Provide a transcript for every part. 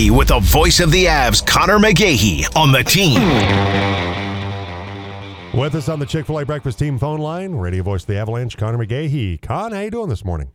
Hockey with the voice of the Avs, Conor McGahey, on the team. With us on the Chick fil A Breakfast Team phone line, radio voice of the Avalanche, Conor McGahey. Con, how you doing this morning?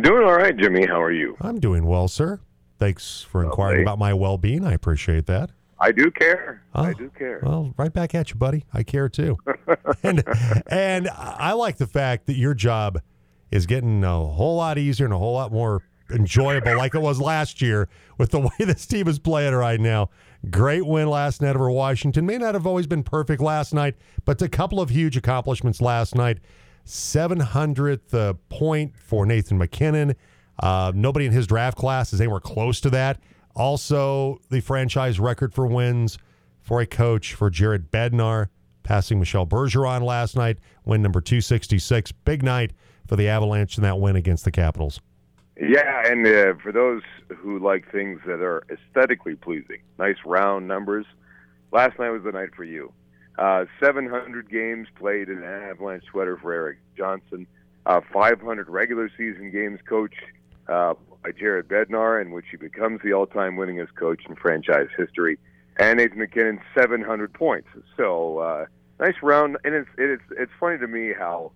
Doing all right, Jimmy. How are you? I'm doing well, sir. Thanks for inquiring Lovely. about my well being. I appreciate that. I do care. Oh, I do care. Well, right back at you, buddy. I care too. and and I like the fact that your job is getting a whole lot easier and a whole lot more enjoyable, like it was last year, with the way this team is playing right now. Great win last night over Washington. May not have always been perfect last night, but a couple of huge accomplishments last night. 700th uh, point for Nathan MacKinnon. Uh, nobody in his draft class is anywhere close to that. Also, the franchise record for wins for a coach for Jared Bednar, passing Michel Bergeron last night, win number 266. Big night for the Avalanche in that win against the Capitals. Yeah, and uh, for those who like things that are aesthetically pleasing, nice round numbers, last night was the night for you. Uh, 700 games played in an Avalanche sweater for Erik Johnson, uh, 500 regular season games coached uh, by Jared Bednar, in which he becomes the all-time winningest coach in franchise history, and Nathan MacKinnon 700 points. So uh, nice round, and it's it's it's funny to me how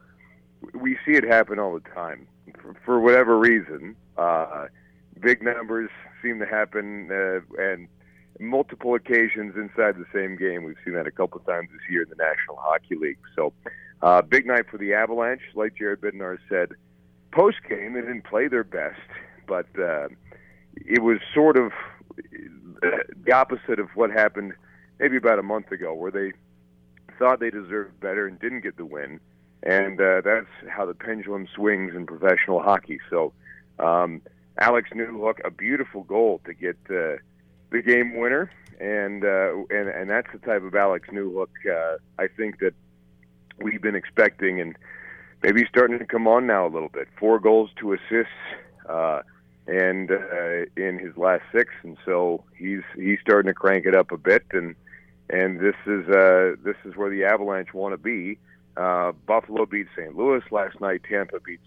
we see it happen all the time for, for whatever reason. Uh, big numbers seem to happen, uh, and multiple occasions inside the same game. We've seen that a couple times this year in the National Hockey League. So, uh, big night for the Avalanche. Like Jared Bednar said, post game they didn't play their best, but uh, it was sort of uh, the opposite of what happened maybe about a month ago, where they thought they deserved better and didn't get the win. And uh, that's how the pendulum swings in professional hockey. So, um, Alex Newhook, a beautiful goal to get uh, the game winner, and uh, and and that's the type of Alex Newhook uh, I think that we've been expecting, and maybe starting to come on now a little bit. Four goals, two assists, uh, and uh, in his last six, and so he's he's starting to crank it up a bit, and and this is uh, this is where the Avalanche want to be. Uh, Buffalo beat St. Louis last night. Tampa beats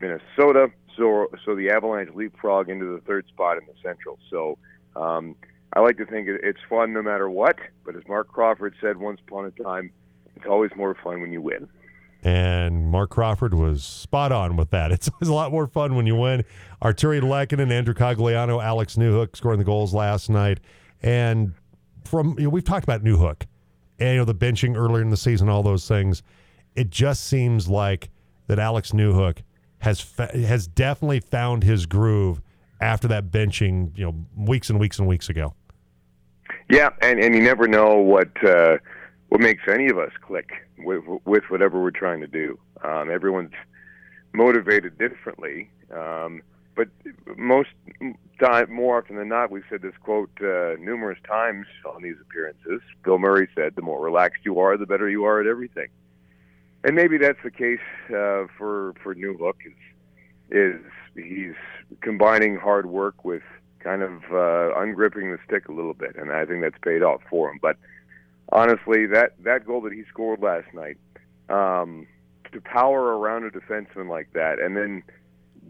Minnesota. So so the Avalanche leapfrog into the third spot in the Central. So um, I like to think it's fun no matter what. But as Marc Crawford said once upon a time, it's always more fun when you win. And Marc Crawford was spot on with that. It's always a lot more fun when you win. Artturi Lehkonen, Andrew Cogliano, Alex Newhook scoring the goals last night. And from you know, we've talked about Newhook and you know the benching earlier in the season, all those things. It just seems like that Alex Newhook has fa- has definitely found his groove after that benching, you know, weeks and weeks and weeks ago. Yeah, and and you never know what uh, what makes any of us click with with whatever we're trying to do. Um, everyone's motivated differently, um, but most time, more often than not, we've said this quote uh, numerous times on these appearances. Bill Murray said, "The more relaxed you are, the better you are at everything." And maybe that's the case uh, for for Newhook. Is is he's combining hard work with kind of uh, ungripping the stick a little bit, and I think that's paid off for him. But honestly, that that goal that he scored last night, um, to power around a defenseman like that, and then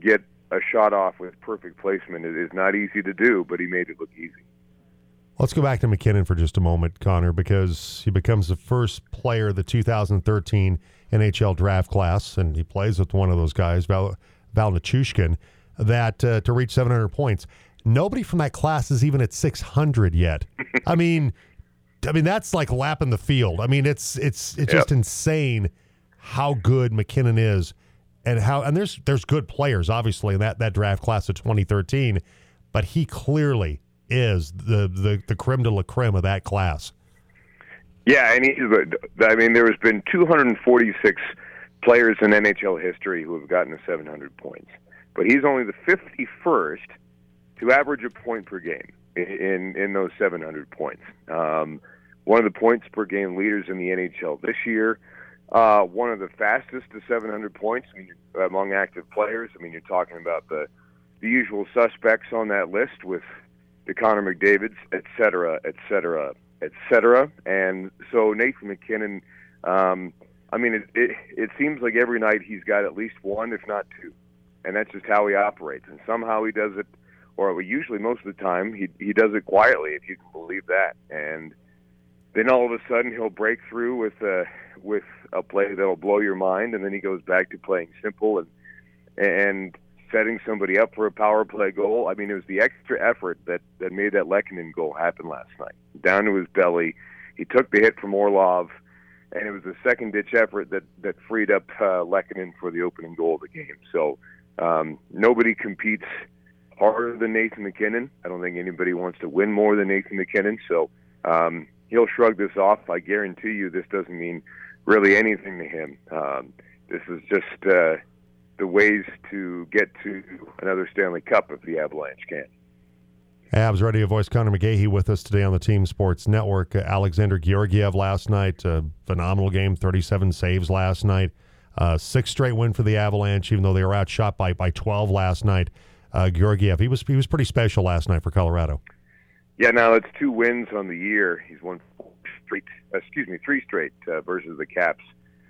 get a shot off with perfect placement, it is not easy to do. But he made it look easy. Let's go back to MacKinnon for just a moment, Connor, because he becomes the first player of the 2013 NHL draft class, and he plays with one of those guys, Val, Val Nichushkin, that uh, to reach 700 points. Nobody from that class is even at 600 yet. I mean, I mean that's like lapping the field. I mean, it's it's it's just insane how good MacKinnon is, and how and there's there's good players obviously in that that draft class of 2013, but he clearly is the the the creme de la creme of that class. Yeah, and. I mean, there has been 246 players in NHL history who have gotten to 700 points, but he's only the 51st to average a point per game in in those 700 points. Um, one of the points per game leaders in the NHL this year. Uh, one of the fastest to 700 points I mean, among active players. I mean, you're talking about the the usual suspects on that list with the Connor McDavid's, et cetera, et cetera, et cetera. And so Nathan MacKinnon, um, I mean, it, it, it seems like every night he's got at least one, if not two. And that's just how he operates. And somehow he does it or usually most of the time he he does it quietly, if you can believe that. And then all of a sudden he'll break through with a with a play that'll blow your mind, and then he goes back to playing simple and and setting somebody up for a power play goal. I mean, it was the extra effort that that made that Lehkonen goal happen last night. Down to his belly, he took the hit from Orlov, and it was a second ditch effort that that freed up uh, for the opening goal of the game. So um, nobody competes harder than Nathan MacKinnon. I don't think anybody wants to win more than Nathan MacKinnon. So um, he'll shrug this off. I guarantee you, this doesn't mean really anything to him. Um, this is just uh, the ways to get to another Stanley Cup if the Avalanche can. Avs Radio voice Conor McGahey with us today on the Team Sports Network. Uh, Alexander Georgiev last night, phenomenal game, 37 saves last night. Uh, six straight win for the Avalanche, even though they were outshot by by 12 last night. Uh, Georgiev, he was he was pretty special last night for Colorado. Yeah, now it's two wins on the year. He's won straight, excuse me, three straight uh, versus the Caps.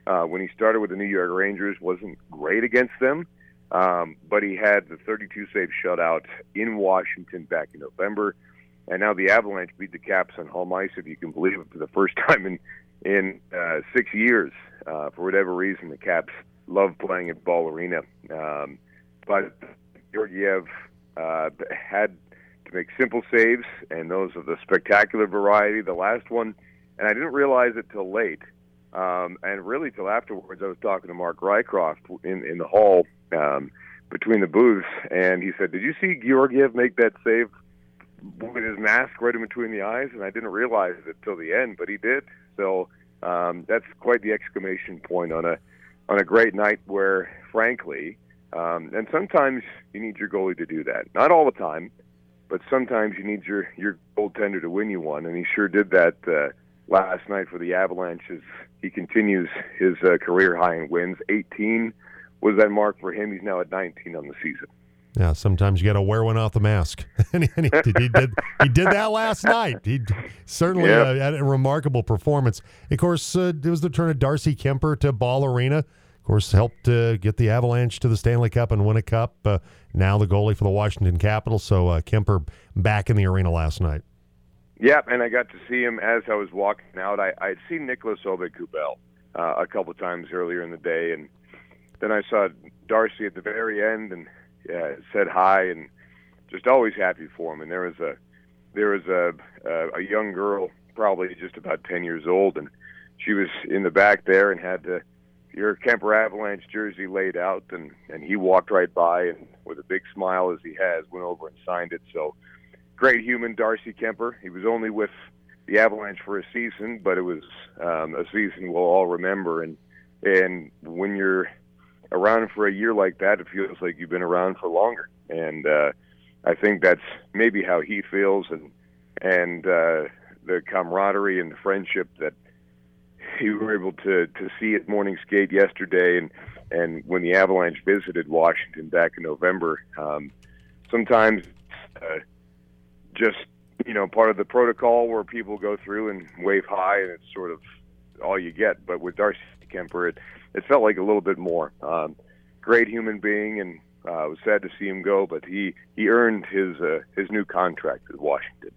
Uh, when he started with the New York Rangers, wasn't great against them, um, but he had the 32 save shutout in Washington back in November, and now the Avalanche beat the Caps on home ice, if you can believe it, for the first time in in uh, six years. Uh, for whatever reason, the Caps love playing at Ball Arena, um, but Georgiev uh, had to make simple saves, and those of the spectacular variety. The last one, and I didn't realize it till late, um, and really till afterwards. I was talking to Mark Rycroft in in the hall um, between the booths, and he said, "Did you see Georgiev make that save with his mask right in between the eyes?" And I didn't realize it till the end, but he did. So um, that's quite the exclamation point on a on a great night where, frankly, um, and sometimes you need your goalie to do that. Not all the time, but sometimes you need your your goaltender to win you one, and he sure did that uh, last night for the Avalanches. He continues his uh, career high in wins. 18 was that mark for him. He's now at 19 on the season. Yeah, sometimes you got to wear one off the mask, and he, he, did, he, did. He did that last night. He certainly yep. uh, had a remarkable performance. Of course, uh, it was the turn of Darcy Kuemper to Ball Arena. Course, helped uh, get the Avalanche to the Stanley Cup and win a cup. Uh, now the goalie for the Washington Capitals. So uh, Kuemper back in the arena last night. Yeah, and I got to see him as I was walking out. I I'd seen Nicolas Aube-Kubel uh, a couple times earlier in the day, and then I saw Darcy at the very end and uh, said hi, and just always happy for him. And there was a there was a a, a young girl, probably just about ten years old, and she was in the back there and had the your Kuemper Avalanche jersey laid out, and and he walked right by and with a big smile as he has went over and signed it. So great human, Darcy Kuemper. He was only with the Avalanche for a season, but it was um, a season we'll all remember. And and when you're around for a year like that, it feels like you've been around for longer. And uh, I think that's maybe how he feels, and and uh, the camaraderie and the friendship that you were able to to see at morning skate yesterday, and and when the Avalanche visited Washington back in November. Um, sometimes uh, just you know part of the protocol where people go through and wave hi, and it's sort of all you get. But with Darcy Kuemper, it it felt like a little bit more. Um, great human being, and uh, was sad to see him go, but he he earned his uh, his new contract with Washington.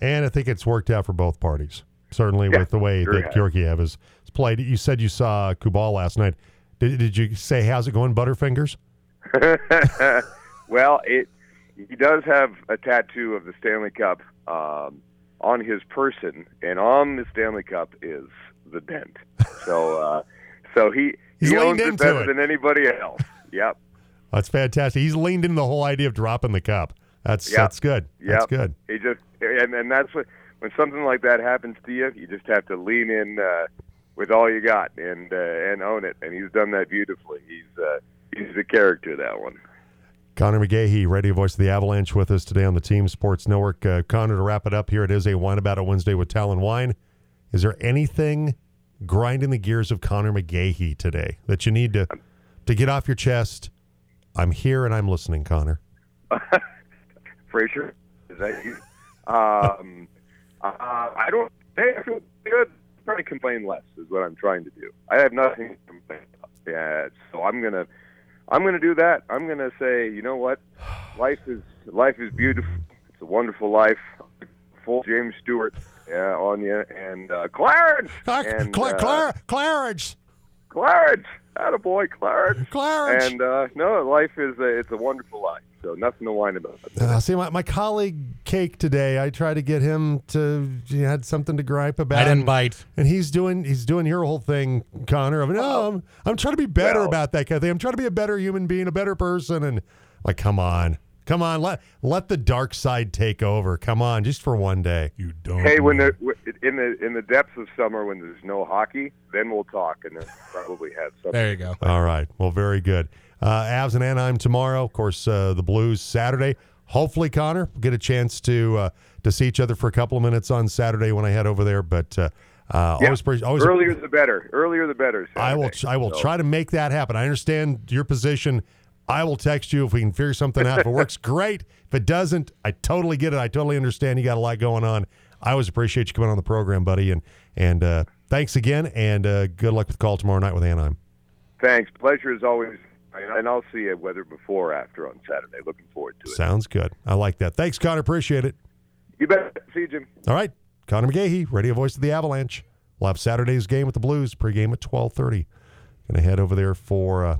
And I think it's worked out for both parties. Certainly, yeah, with the way sure that Georgiev has played. You said you saw Kubel last night. Did, did you say how's it going, Butterfingers? well, it he does have a tattoo of the Stanley Cup um, on his person, and on the Stanley Cup is the dent. So, uh, so he He's he owns leaned it better into it. than anybody else. Yep. That's fantastic. He's leaned into the whole idea of dropping the cup. That's Yep. that's good. That's good. He just and and that's what when something like that happens to you, you just have to lean in uh, with all you got and uh, and own it. And he's done that beautifully. He's uh, he's the character that one. Conor McGahey, radio voice of the Avalanche, with us today on the Team Sports Network. Uh, Connor, to wrap it up here, it is a wine about a Wednesday with Talon Wine. Is there anything grinding the gears of Conor McGahey today that you need to to get off your chest? I'm here and I'm listening, Connor. Frasier, is that you? Um, uh, I don't. Hey, I feel good. Try to complain less is what I'm trying to do. I have nothing to complain about. Yeah, so I'm gonna. I'm going to do that. I'm going to say, you know what? Life is life is beautiful. It's a wonderful life. Full James Stewart uh, on you and uh, Clarence. And, Cla- uh, Cla- Clarence. Clarence. Attaboy, Clarence. Clarence. And uh, no, life is a, it's a wonderful life. So nothing to whine about. Uh, see, my, my colleague Cake today, I tried to get him to, he had something to gripe about. I didn't bite. And he's doing he's doing your whole thing, Connor. Of no, I'm, I'm trying to be better Well- about that kind of thing. I'm trying to be a better human being, a better person, and like, come on, come on, let let the dark side take over. Come on, just for one day. You don't. Hey, when the in the in the depths of summer when there's no hockey, then we'll talk and then probably have something. There you go. All right, well, very good. Uh, Avs and Anaheim tomorrow. Of course, uh, the Blues Saturday. Hopefully, Connor will get a chance to uh, to see each other for a couple of minutes on Saturday when I head over there. But uh, uh, Yeah. always, always Earlier the better. Earlier the better. I will. I will So- try to make that happen. I understand your position. I will text you if we can figure something out. If it works, great. If it doesn't, I totally get it. I totally understand. You got a lot going on. I always appreciate you coming on the program, buddy. And and uh, thanks again. And uh, good luck with the call tomorrow night with Anaheim. Thanks. Pleasure as always. And I'll see you whether before or after on Saturday. Looking forward to it. Sounds good. I like that. Thanks, Connor. Appreciate it. You bet. See you, Jim. All right, Conor McGahey, radio voice of the Avalanche. We'll have Saturday's game with the Blues pregame at twelve thirty. Going to head over there for uh,